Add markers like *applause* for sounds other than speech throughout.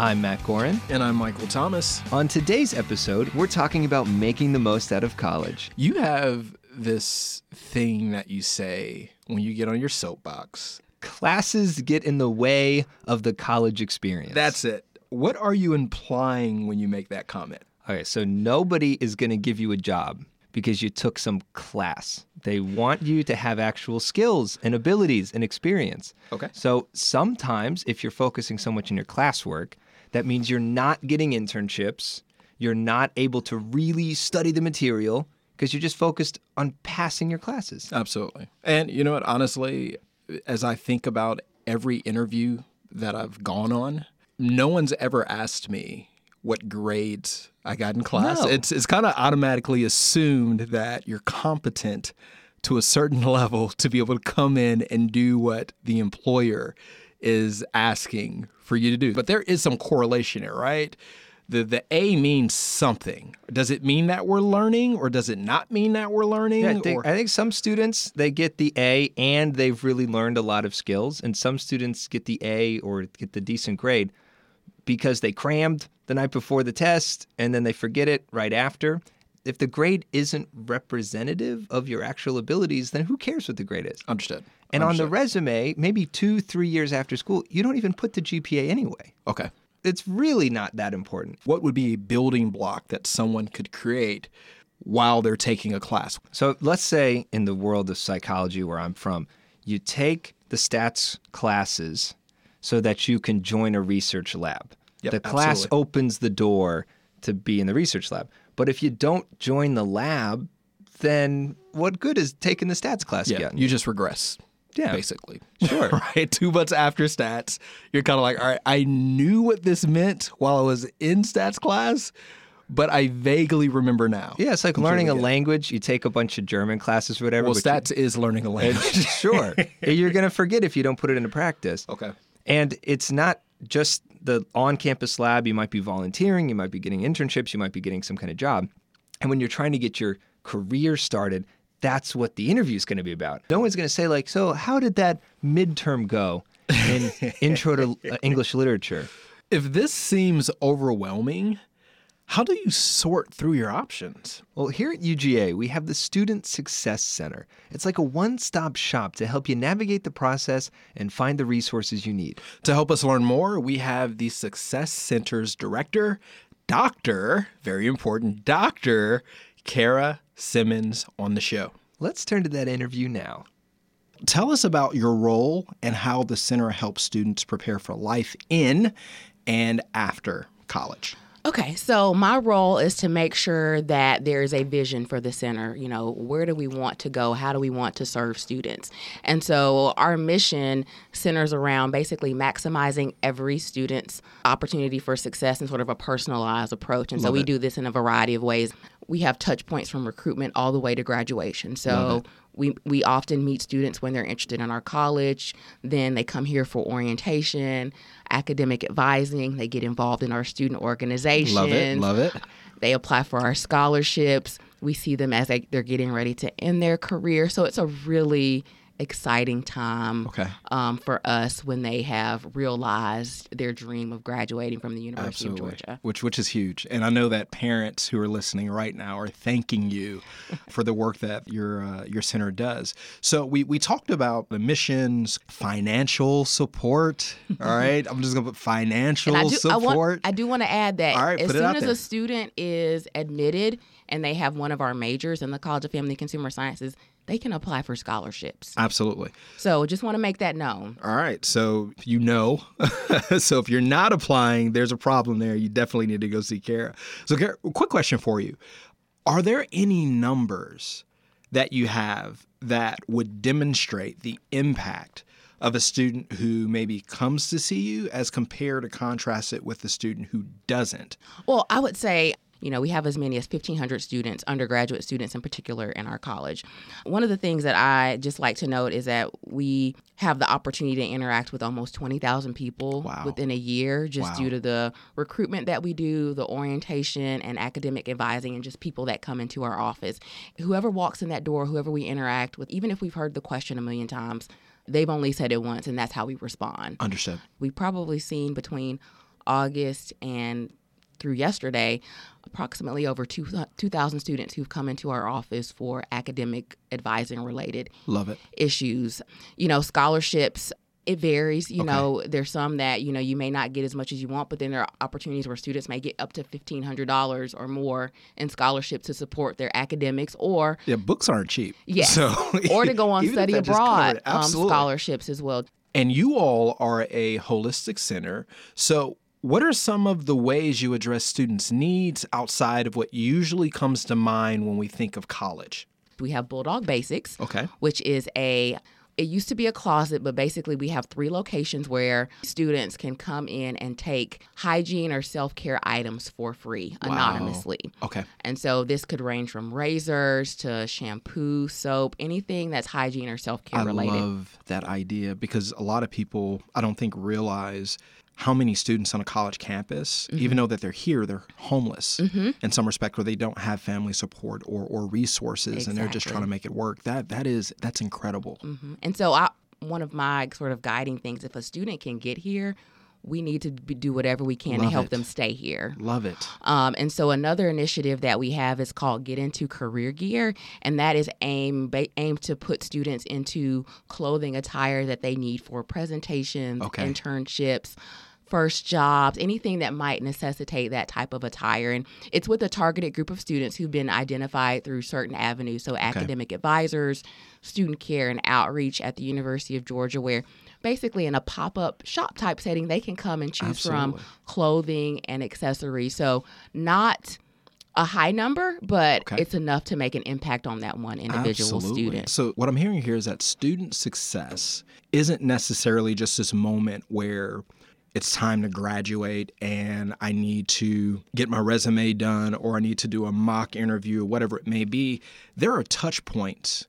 I'm Matt Gorin. And I'm Michael Thomas. On today's episode, we're talking about making the most out of college. You have this thing that you say when you get on your soapbox. Classes get in the way of the college experience. That's it. What are you implying when you make that comment? Okay, so nobody is going to give you a job because you took some class. They want you to have actual skills and abilities and experience. Okay. So sometimes if you're focusing so much in your classwork, that means you're not getting internships. You're not able to really study the material because you're just focused on passing your classes. Absolutely. And you know what? Honestly, as I think about every interview that I've gone on, no one's ever asked me what grades I got in class. No. It's it's kind of automatically assumed that you're competent to a certain *laughs* level to be able to come in and do what the employer is asking for you to do. But there is some correlation here, right? The the A means something. Does it mean that we're learning or does it not mean that we're learning? Yeah, I think, Or- I think some students they get the A and they've really learned a lot of skills, and some students get the A or get the decent grade because they crammed the night before the test and then they forget it right after. If the grade isn't representative of your actual abilities, then who cares what the grade is? Understood. And on the resume, maybe two, three years after school, you don't even put the GPA anyway. Okay. It's really not that important. What would be a building block that someone could create while they're taking a class? So let's say in the world of psychology where I'm from, you take the stats classes so that you can join a research lab. Yep, the class absolutely. opens the door to be in the research lab. But if you don't join the lab, then what good is taking the stats class again? you just regress. Yeah. Basically. *laughs* Sure. *laughs* right. Two months after stats, you're kind of like, all right, I knew what this meant while I was in stats class, but I vaguely remember now. yeah, it's like Completely learning a language. You take a bunch of German classes or whatever. Well, but you- stats is learning a language. *laughs* sure. You're going to forget if you don't put it into practice. okay. And it's not just the on campus lab. You might be volunteering, you might be getting internships, you might be getting some kind of job. And when you're trying to get your career started, that's what the interview is going to be about. No one's going to say, like, so how did that midterm go in *laughs* Intro to uh, English Literature? If this seems overwhelming, how do you sort through your options? Well, here at UGA, we have the Student Success Center. It's like a one stop shop to help you navigate the process and find the resources you need. To help us learn more, we have the Success Center's director, Dr. Very important, Dr. Cara Simmons on the show. Let's turn to that interview now. Tell us about your role and how the center helps students prepare for life in and after college. Okay, so my role is to make sure that there is a vision for the center. You know, where do we want to go? How do we want to serve students? And so our mission centers around basically maximizing every student's opportunity for success in sort of a personalized approach. And so we do this in a variety of ways. We have touch points from recruitment all the way to graduation. So we, we often meet students when they're interested in our college. Then they come here for orientation, academic advising. They get involved in our student organizations. Love it. Love it. They apply for our scholarships. We see them as they, they're getting ready to end their career. So it's a really exciting time Okay. um, for us when they have realized their dream of graduating from the University of Georgia. Which which is huge. And I know that parents who are listening right now are thanking you *laughs* for the work that your uh, your center does. So we we talked about the missions, financial support. *laughs* All right. I'm just gonna put financial I do, I, support. want, I do want to add that right, as soon as there. a student is admitted and they have one of our majors in the College of Family and Consumer Sciences, they can apply for scholarships. Absolutely. So just want to make that known. All right. So you know. *laughs* so if you're not applying, there's a problem there. You definitely need to go see Cara. So, Cara, quick question for you: Are there any numbers that you have that would demonstrate the impact of a student who maybe comes to see you as compared to contrast it with the student who doesn't? Well, I would say You know, we have as many as 1,500 students, undergraduate students in particular, in our college. One of the things that I just like to note is that we have the opportunity to interact with almost 20,000 people Wow. within a year just Wow. due to the recruitment that we do, the orientation and academic advising, and just people that come into our office. Whoever walks in that door, whoever we interact with, even if we've heard the question a million times, they've only said it once, and that's how we respond. Understood. We've probably seen between August and through yesterday approximately over 2 2,000 students who've come into our office for academic advising related Love it. issues. You know, scholarships, it varies. You Okay. know, there's some that, you know, you may not get as much as you want, but then there are opportunities where students may get up to $1,500 or more in scholarships to support their academics or Yeah, books aren't cheap. Yes. So *laughs* or to go on study abroad um, scholarships as well. And you all are a holistic center. So, what are some of the ways you address students' needs outside of what usually comes to mind when we think of college? We have Bulldog Basics, Okay. which is a it used to be a closet, but basically we have three locations where students can come in and take hygiene or self-care items for free anonymously. Okay. And so this could range from razors to shampoo, soap, anything that's hygiene or self-care I related. love that idea because a lot of people, I don't think, realize how many students on a college campus, Mm-hmm. even though that they're here, they're homeless in some respect, where they don't have family support or, or resources, and they're just trying to make it work. That that is that's incredible. Mhm. And so I one of my sort of guiding things if a student can get here, we need to be, do whatever we can Love to help it. them stay here. Love it. Um, and so another initiative that we have is called Get Into Career Gear, and that is aim ba- aimed to put students into clothing attire that they need for presentations, Okay. internships. First jobs, anything that might necessitate that type of attire. And it's with a targeted group of students who've been identified through certain avenues. So, academic advisors, student care, and outreach at the University of Georgia, where basically in a pop up shop type setting, they can come and choose from clothing and accessories. So, not a high number, but Okay. it's enough to make an impact on that one individual Absolutely. student. So what I'm hearing here is that student success isn't necessarily just this moment where it's time to graduate and I need to get my resume done or I need to do a mock interview, or whatever it may be. There are touch points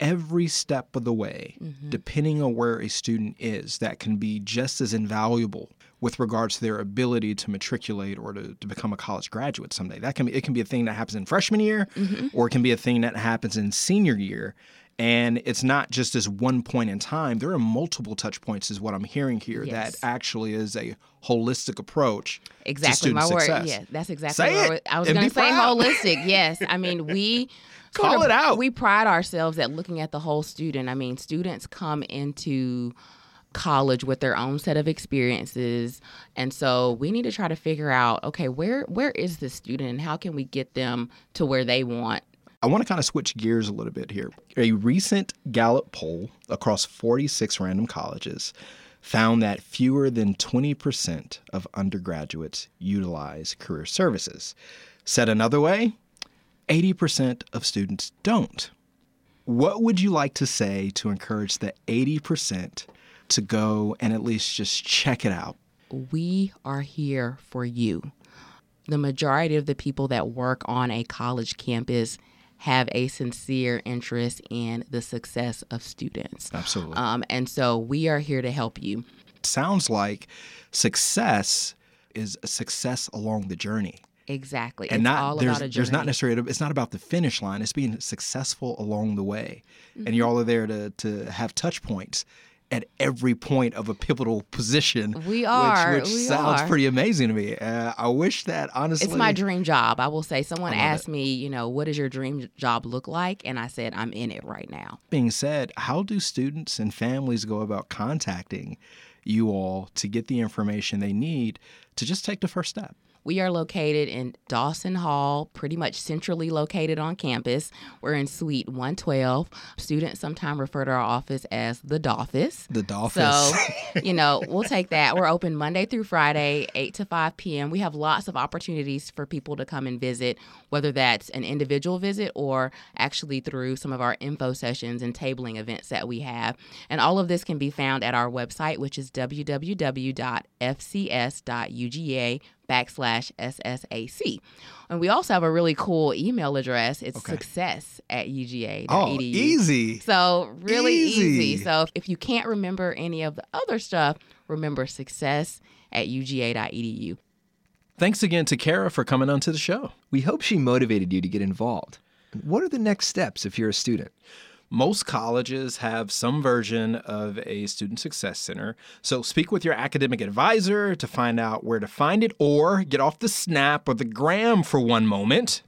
every step of the way, mm-hmm. depending on where a student is, that can be just as invaluable with regards to their ability to matriculate or to, to become a college graduate someday. That can be it can be a thing that happens in freshman year mm-hmm. or it can be a thing that happens in senior year. And it's not just this one point in time. There are multiple touch points, is what I'm hearing here. Yes. That actually is a holistic approach to Exactly, my success. word. Yeah, that's exactly Say what it I was- going to say. proud. Holistic, yes. I mean, we *laughs* Call of- it out. We pride ourselves at looking at the whole student. I mean, students come into college with their own set of experiences and so we need to try to figure out okay where where is this student and how can we get them to where they want I want to kind of switch gears a little bit here. A recent Gallup poll across 46 random colleges found that fewer than 20% of undergraduates utilize career services. Said another way, 80% of students don't. What would you like to say to encourage the 80% to go and at least just check it out? we are here for you. The majority of the people that work on a college campus have a sincere interest in the success of students. Absolutely. Um, and so we are here to help you. Sounds like success is a success along the journey. Exactly. and it's not all there's about a there's not necessarily it's not about the finish line it's being successful along the way and Mm-hmm. you all are there to to have touch points at every point of a pivotal position We are, which, which we sounds are. pretty amazing to me uh, i wish that honestly It's my dream job. I will say someone asked me, you know, what does your dream job look like? And I said, I'm in it right now. being said how do students and families go about contacting you all to get the information they need to just take the first step We are located in Dawson Hall, pretty much centrally located on campus. We're in Suite 112. Students sometimes refer to our office as the Dolphis. the dolphins So, *laughs* you know, we'll take that. We're open Monday through Friday, 8 to 5 p.m. We have lots of opportunities for people to come and visit, whether that's an individual visit or actually through some of our info sessions and tabling events that we have. And all of this can be found at our website, which is www.fcs.uga backslash SSAC. And we also have a really cool email address. It's success at uga.edu. Oh, easy. So really Easy. easy. So if you can't remember any of the other stuff, remember success at uga.edu. Thanks again to Cara for coming onto the show. We hope she motivated you to get involved. What are the next steps if you're a student? Most colleges have some version of a student success center. So speak with your academic advisor to find out where to find it, or get off the snap or the gram for one moment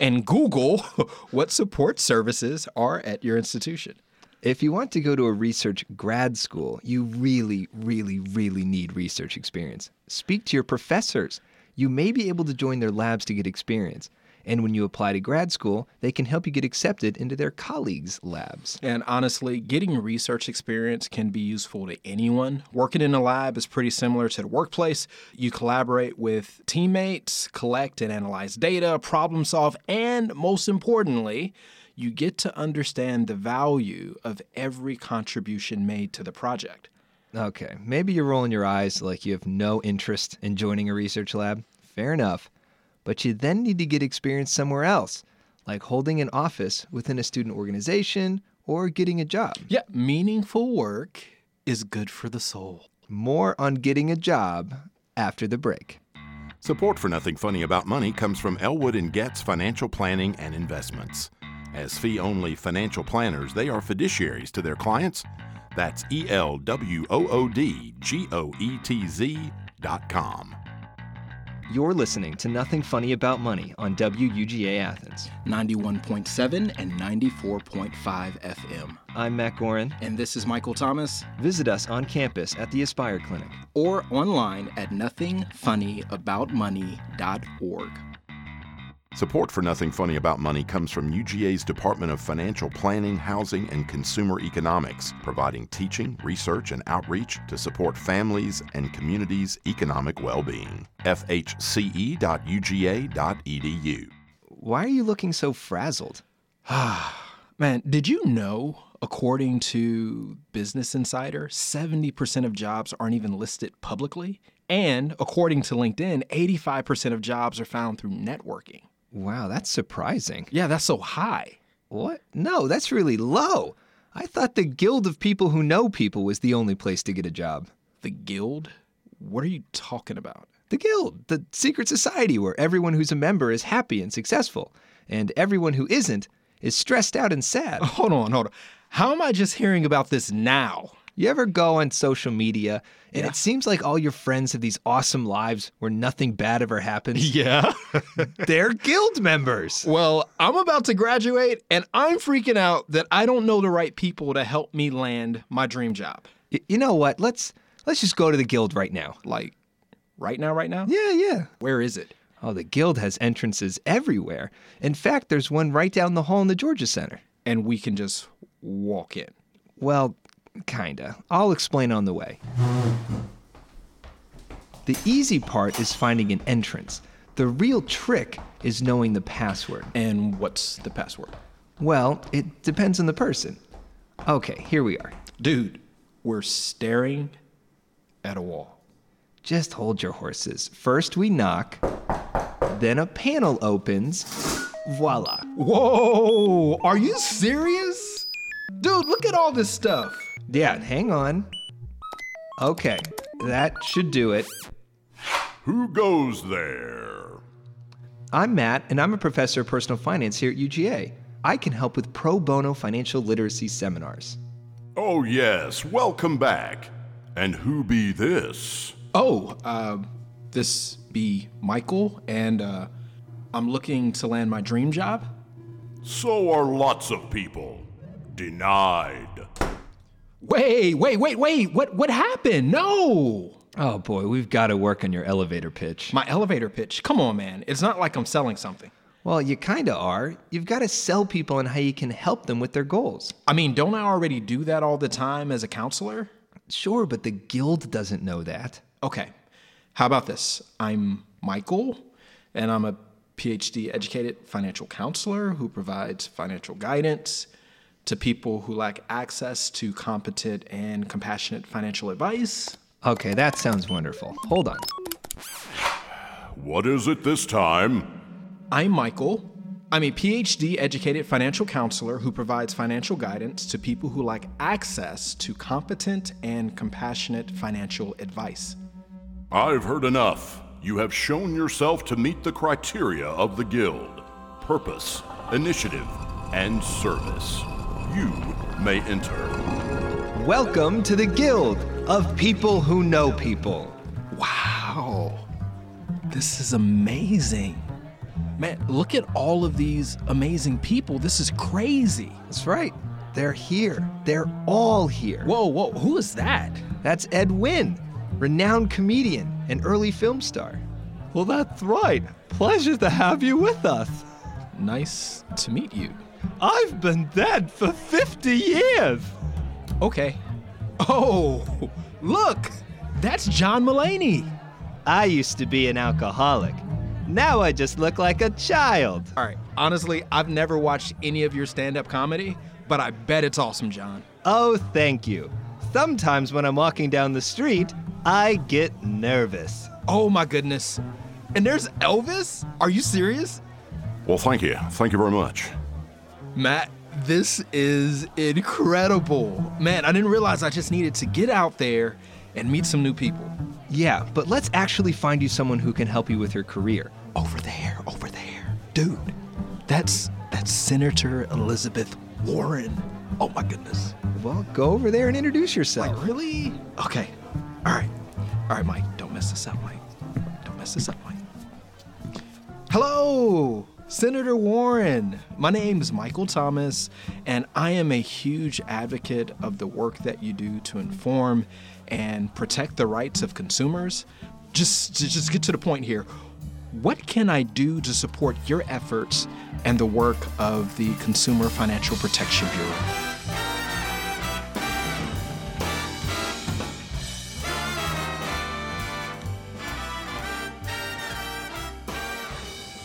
and Google *laughs* what support services are at your institution. If you want to go to a research grad school, you really, really, really need research experience. Speak to your professors. You may be able to join their labs to get experience. And when you apply to grad school, they can help you get accepted into their colleagues' labs. And honestly, getting research experience can be useful to anyone. Working in a lab is pretty similar to the workplace. You collaborate with teammates, collect and analyze data, problem solve, and most importantly, you get to understand the value of every contribution made to the project. Okay, maybe you're rolling your eyes like you have no interest in joining a research lab. Fair enough. But you then need to get experience somewhere else, like holding an office within a student organization or getting a job. Yeah, meaningful work is good for the soul. More on getting a job after the break. Support for Nothing Funny About Money comes from Elwood and Goetz Financial Planning and Investments. As fee only financial planners, they are fiduciaries to their clients. That's E L W O O D G O E T Z dot com. You're listening to Nothing Funny About Money on WUGA Athens. 91.7 and 94.5 FM. I'm Matt Gorin. And this is Michael Thomas, Visit us on campus at the Aspire Clinic. or online at nothingfunnyaboutmoney.org. Support for Nothing Funny About Money comes from UGA's Department of Financial Planning, Housing, and Consumer Economics, providing teaching, research, and outreach to support families and communities' economic well being. FHCE.UGA.edu. Why are you looking so frazzled? *sighs* Man, did you know, according to Business Insider, 70% of jobs aren't even listed publicly? And according to LinkedIn, 85% of jobs are found through networking. Wow, that's surprising. Yeah, that's so high. What? No, that's really low. I thought the Guild of People Who Know People was the only place to get a job. The Guild? What are you talking about? The Guild, the secret society where everyone who's a member is happy and successful, and everyone who isn't is stressed out and sad. Hold on, hold on. How am I just hearing about this now? You ever go on social media and Yeah. it seems like all your friends have these awesome lives where nothing bad ever happens? *laughs* Yeah. *laughs* They're guild members. well, I'm about to graduate and I'm freaking out that I don't know the right people to help me land my dream job. Y- You know what? Let's let's just go to the guild right now. Like right now, right now? Yeah, yeah. Where is it? Oh, the guild has entrances everywhere. In fact, there's one right down the hall in the Georgia Center. And we can just walk in. Well, kinda. I'll explain on the way. The easy part is finding an entrance. The real trick is knowing the password. And what's the password? Well, it depends on the person. Okay, here we are. Dude, we're staring at a wall. Just hold your horses. First we knock, then a panel opens. Voila. Whoa, are you serious? Dude, look at all this stuff. Yeah, hang on. Okay, that should do it. Who goes there? I'm Matt, and I'm a professor of personal finance here at UGA. I can help with pro bono financial literacy seminars. Oh, yes, welcome back. And who be this? Oh, uh, this be Michael, and uh, I'm looking to land my dream job. So are lots of people. Denied. Wait, wait, wait, wait. What what happened? No. Oh boy, we've got to work on your elevator pitch. My elevator pitch. Come on, man. It's not like I'm selling something. Well, you kinda are. You've got to sell people on how you can help them with their goals. I mean, don't I already do that all the time as a counselor? Sure, but the guild doesn't know that. Okay. How about this? I'm Michael, and I'm a PhD educated financial counselor who provides financial guidance to people who lack access to competent and compassionate financial advice. Okay, that sounds wonderful. Hold on. what is it this time? I'm Michael. I'm a PhD educated financial counselor who provides financial guidance to people who lack access to competent and compassionate financial advice. I've heard enough. You have shown yourself to meet the criteria of the Guild purpose, initiative, and service. You may enter. Welcome to the Guild of People Who Know People. Wow. This is amazing. Man, look at all of these amazing people. This is crazy. That's right. They're here. They're all here. Whoa, whoa, who is that? That's Ed Wynn, renowned comedian and early film star. Well, that's right. Pleasure to have you with us. Nice to meet you. I've been dead for 50 years. Okay. Oh, look, that's John Mulaney. I used to be an alcoholic. Now I just look like a child. All right, honestly, I've never watched any of your stand up comedy, but I bet it's awesome, John. Oh, thank you. Sometimes when I'm walking down the street, I get nervous. Oh my goodness. And there's Elvis? Are you serious? Well, thank you. Thank you very much. Matt, this is incredible. Man, I didn't realize I just needed to get out there and meet some new people. Yeah, but let's actually find you someone who can help you with your career. Over there, over there. Dude, that's that's Senator Elizabeth Warren. Oh my goodness. Well, go over there and introduce yourself. Like, really? Okay. All right. All right, Mike. Don't mess this up, Mike. Don't mess this up, Mike. Hello, Senator Warren. My name is Michael Thomas, and I am a huge advocate of the work that you do to inform and protect the rights of consumers. Just, to just get to the point here. What can I do to support your efforts and the work of the Consumer Financial Protection Bureau?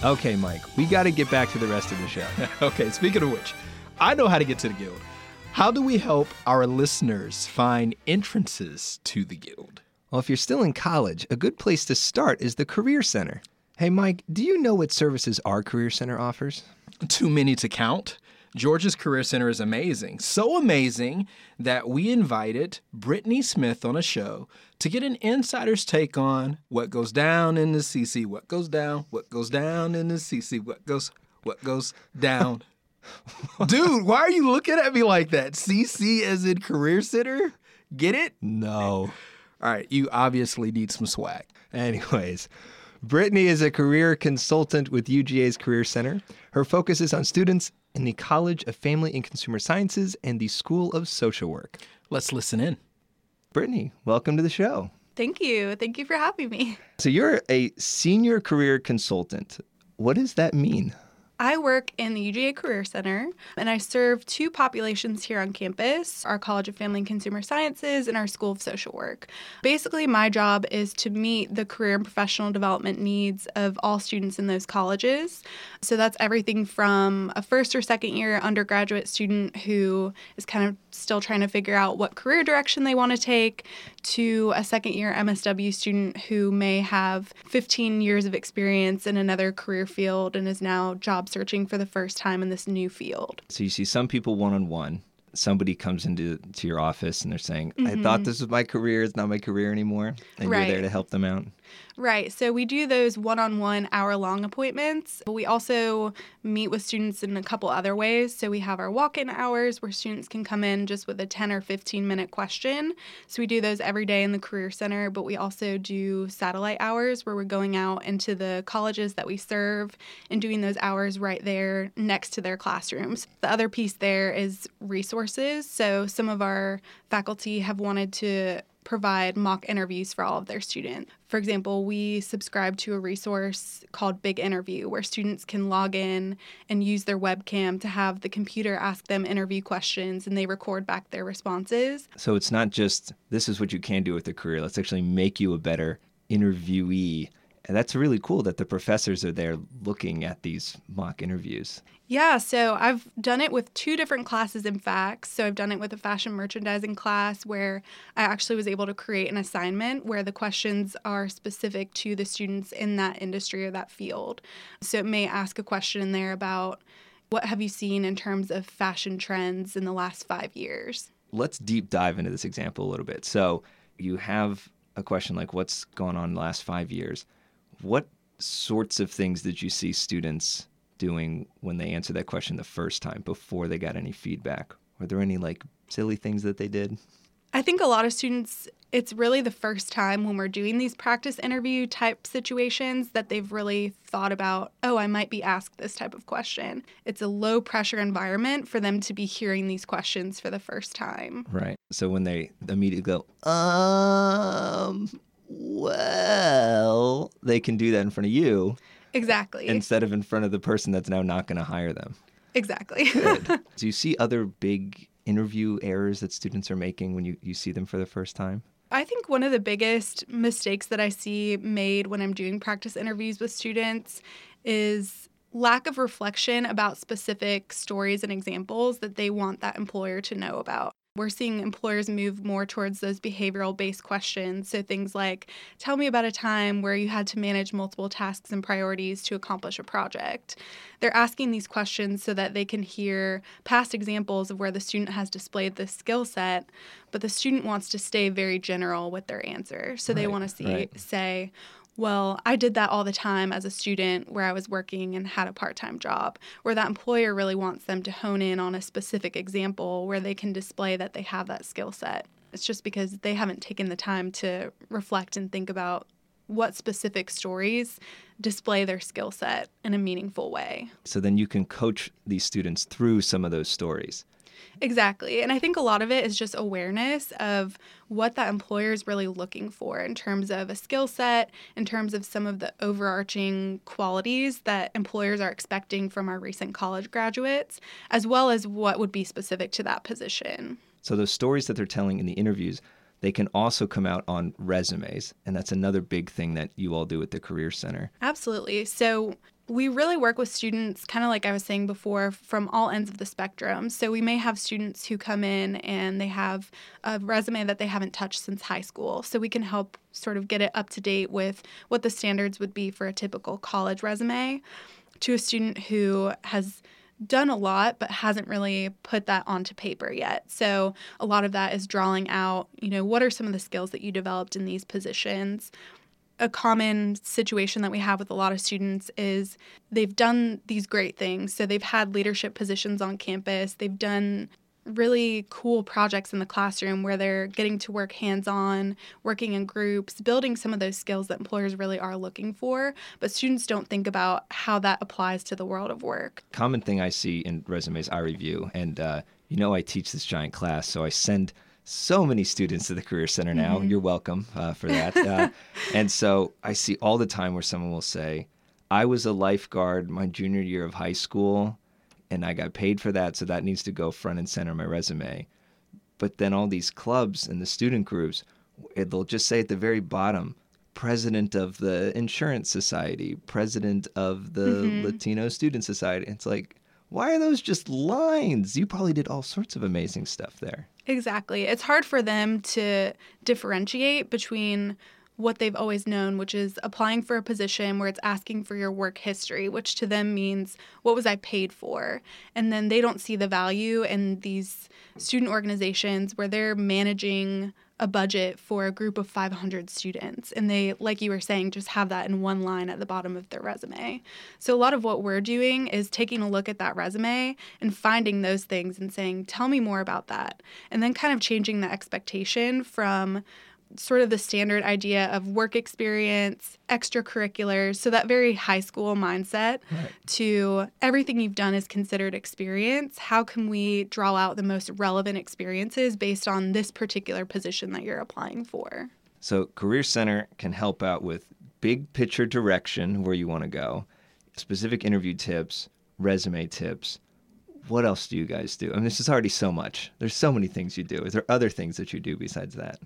Okay, Mike, we got to get back to the rest of the show. *laughs* okay, speaking of which, I know how to get to the Guild. How do we help our listeners find entrances to the Guild? Well, if you're still in college, a good place to start is the Career Center. Hey, Mike, do you know what services our Career Center offers? Too many to count. Georgia's Career Center is amazing. So amazing that we invited Brittany Smith on a show to get an insider's take on what goes down in the CC, what goes down, what goes down in the CC, what goes what goes down. *laughs* Dude, why are you looking at me like that? CC as in Career Center? Get it? No. All right, you obviously need some swag. Anyways, Brittany is a career consultant with UGA's Career Center. Her focus is on students in the College of Family and Consumer Sciences and the School of Social Work. Let's listen in. Brittany, welcome to the show. Thank you. Thank you for having me. So, you're a senior career consultant. What does that mean? I work in the UGA Career Center and I serve two populations here on campus our College of Family and Consumer Sciences and our School of Social Work. Basically, my job is to meet the career and professional development needs of all students in those colleges. So that's everything from a first or second year undergraduate student who is kind of still trying to figure out what career direction they want to take to a second year MSW student who may have 15 years of experience in another career field and is now job searching for the first time in this new field. So you see some people one on one. Somebody comes into to your office and they're saying, "I thought mm-hmm. this was my career. It's not my career anymore," and Right. you're there to help them out. Right. So we do those one on one hour long appointments. But we also meet with students in a couple other ways. So we have our walk in hours where students can come in just with a 10 or 15 minute question. So we do those every day in the Career Center. But we also do satellite hours where we're going out into the colleges that we serve and doing those hours right there next to their classrooms. The other piece there is resources. So some of our faculty have wanted to provide mock interviews for all of their students. For example, we subscribe to a resource called Big Interview where students can log in and use their webcam to have the computer ask them interview questions and they record back their responses. So it's not just this is what you can do with a career. Let's actually make you a better interviewee And that's really cool that the professors are there looking at these mock interviews. Yeah, so I've done it with two different classes, in fact. So I've done it with a fashion merchandising class where I actually was able to create an assignment where the questions are specific to the students in that industry or that field. So it may ask a question in there about what have you seen in terms of fashion trends in the last five years? Let's deep dive into this example a little bit. So you have a question like what's gone on in the last five years? What sorts of things did you see students doing when they answered that question the first time before they got any feedback? Were there any like silly things that they did? I think a lot of students, it's really the first time when we're doing these practice interview type situations that they've really thought about, oh, I might be asked this type of question. It's a low pressure environment for them to be hearing these questions for the first time. Right. So when they immediately go, um, well, they can do that in front of you Exactly. instead of in front of the person that's now not going to hire them. exactly. *laughs* Do you see other big interview errors that students are making when you, you see them for the first time? I think one of the biggest mistakes that I see made when I'm doing practice interviews with students is lack of reflection about specific stories and examples that they want that employer to know about. We're seeing employers move more towards those behavioral based questions. So things like, tell me about a time where you had to manage multiple tasks and priorities to accomplish a project. They're asking these questions so that they can hear past examples of where the student has displayed this skill set, but the student wants to stay very general with their answer. So they want to see, right. say, well, I did that all the time as a student where I was working and had a part time job, where that employer really wants them to hone in on a specific example where they can display that they have that skill set. It's just because they haven't taken the time to reflect and think about what specific stories display their skill set in a meaningful way. So then you can coach these students through some of those stories. Exactly. And I think a lot of it is just awareness of what that employer is really looking for in terms of a skill set, in terms of some of the overarching qualities that employers are expecting from our recent college graduates, as well as what would be specific to that position. So those stories that they're telling in the interviews, they can also come out on resumes. And that's another big thing that you all do at the Career Center. Absolutely. So we really work with students, kind of like I was saying before, from all ends of the spectrum. So we may have students who come in and they have a resume that they haven't touched since high school. So we can help sort of get it up to date with what the standards would be for a typical college resume to a student who has done a lot but hasn't really put that onto paper yet. So a lot of that is drawing out, you know, what are some of the skills that you developed in these positions? A common situation that we have with a lot of students is they've done these great things. So they've had leadership positions on campus, they've done really cool projects in the classroom where they're getting to work hands on, working in groups, building some of those skills that employers really are looking for. But students don't think about how that applies to the world of work. Common thing I see in resumes I review, and uh, you know I teach this giant class, so I send so many students to the Career Center now. You're welcome uh, for that. Uh, *laughs* and so I see all the time where someone will say, I was a lifeguard my junior year of high school and I got paid for that, so that needs to go front and center my resume. But then all these clubs and the student groups, it- they'll just say at the very bottom, president of the insurance society, president of the Latino student society. It's like, why are those just lines? You probably did all sorts of amazing stuff there. Exactly. It's hard for them to differentiate between what they've always known, which is applying for a position where it's asking for your work history, which to them means what was I paid for? And then they don't see the value in these student organizations where they're managing a budget for a group of 500 students. And they, like you were saying, just have that in one line at the bottom of their resume. So a lot of what we're doing is taking a look at that resume and finding those things and saying, tell me more about that. And then kind of changing the expectation from sort of the standard idea of work experience, extracurriculars, so that very high school mindset right. to everything you've done is considered experience. How can we draw out the most relevant experiences based on this particular position that you're applying for? So, Career Center can help out with big picture direction where you want to go, specific interview tips, resume tips. What else do you guys do? I mean, this is already so much. There's so many things you do. Is there other things that you do besides that?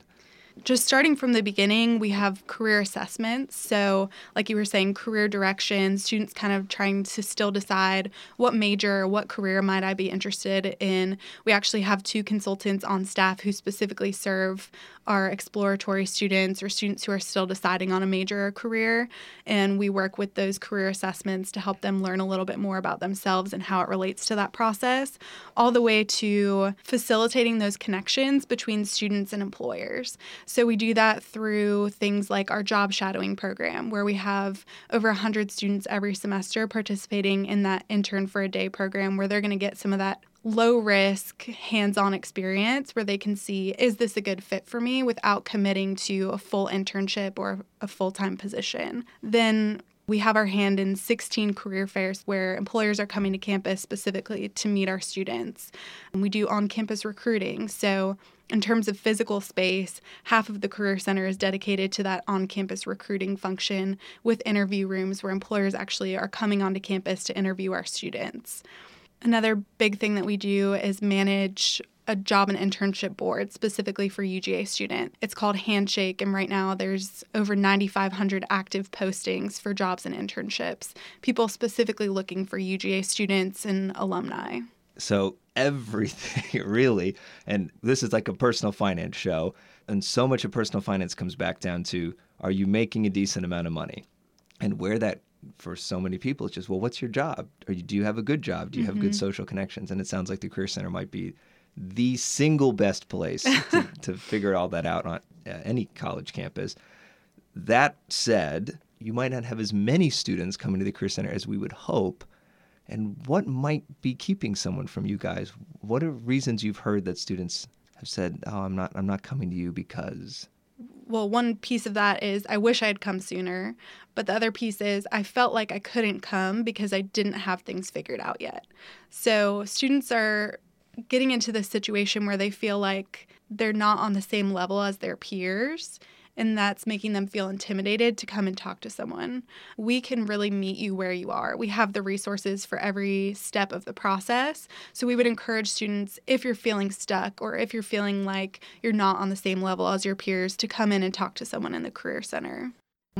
Just starting from the beginning, we have career assessments. So, like you were saying, career direction, students kind of trying to still decide what major, what career might I be interested in. We actually have two consultants on staff who specifically serve our exploratory students or students who are still deciding on a major or career. And we work with those career assessments to help them learn a little bit more about themselves and how it relates to that process, all the way to facilitating those connections between students and employers. So we do that through things like our job shadowing program, where we have over 100 students every semester participating in that intern for a day program, where they're going to get some of that low risk, hands on experience where they can see is this a good fit for me without committing to a full internship or a full time position. Then we have our hand in 16 career fairs where employers are coming to campus specifically to meet our students. And we do on campus recruiting. So in terms of physical space, half of the Career Center is dedicated to that on campus recruiting function with interview rooms where employers actually are coming onto campus to interview our students. Another big thing that we do is manage a job and internship board specifically for UGA student. It's called Handshake, and right now there's over 9,500 active postings for jobs and internships. People specifically looking for UGA students and alumni. So everything *laughs* really, and this is like a personal finance show, and so much of personal finance comes back down to are you making a decent amount of money? And where that for so many people it's just well what's your job? Or do you have a good job? Do you have mm-hmm. good social connections? And it sounds like the career center might be the single best place to, *laughs* to figure all that out on uh, any college campus. That said you might not have as many students coming to the career center as we would hope. And what might be keeping someone from you guys? What are reasons you've heard that students have said oh i'm not i'm not coming to you because well, one piece of that is I wish I had come sooner. But the other piece is I felt like I couldn't come because I didn't have things figured out yet. So students are getting into this situation where they feel like they're not on the same level as their peers and that's making them feel intimidated to come and talk to someone. We can really meet you where you are. We have the resources for every step of the process. So we would encourage students, if you're feeling stuck or if you're feeling like you're not on the same level as your peers, to come in and talk to someone in the Career Center.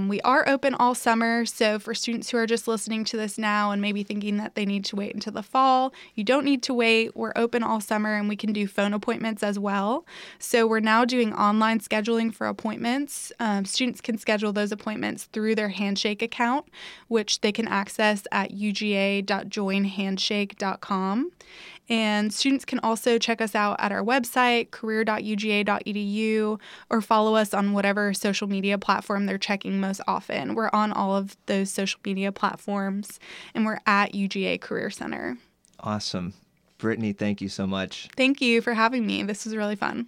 We are open all summer, so for students who are just listening to this now and maybe thinking that they need to wait until the fall, you don't need to wait. We're open all summer and we can do phone appointments as well. So we're now doing online scheduling for appointments. Um, students can schedule those appointments through their Handshake account, which they can access at uga.joinhandshake.com. And students can also check us out at our website, career.uga.edu, or follow us on whatever social media platform they're checking most often. We're on all of those social media platforms, and we're at UGA Career Center. Awesome. Brittany, thank you so much. Thank you for having me. This was really fun.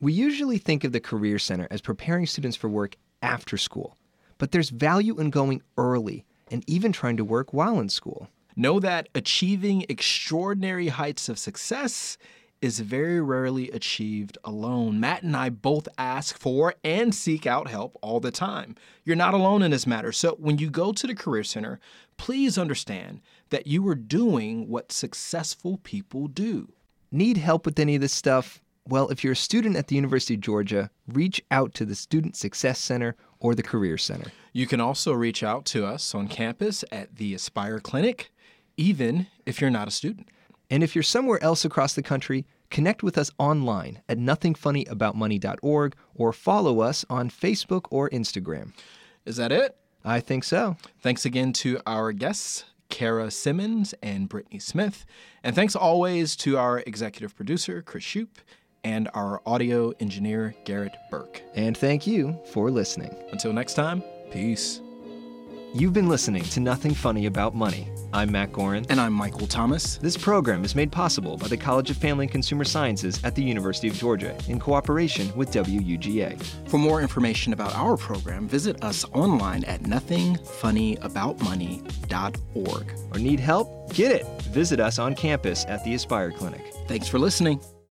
We usually think of the Career Center as preparing students for work after school, but there's value in going early and even trying to work while in school. Know that achieving extraordinary heights of success is very rarely achieved alone. Matt and I both ask for and seek out help all the time. You're not alone in this matter. So when you go to the Career Center, please understand that you are doing what successful people do. Need help with any of this stuff? Well, if you're a student at the University of Georgia, reach out to the Student Success Center or the Career Center. You can also reach out to us on campus at the Aspire Clinic even if you're not a student. And if you're somewhere else across the country, connect with us online at nothingfunnyaboutmoney.org or follow us on Facebook or Instagram. Is that it? I think so. Thanks again to our guests, Cara Simmons and Brittany Smith. And thanks always to our executive producer, Chris Shoup, and our audio engineer, Garrett Burke. And thank you for listening. Until next time, peace. You've been listening to Nothing Funny About Money. I'm Matt Gorin. And I'm Michael Thomas. This program is made possible by the College of Family and Consumer Sciences at the University of Georgia in cooperation with WUGA. For more information about our program, visit us online at nothingfunnyaboutmoney.org. Or need help? Get it! Visit us on campus at the Aspire Clinic. Thanks for listening.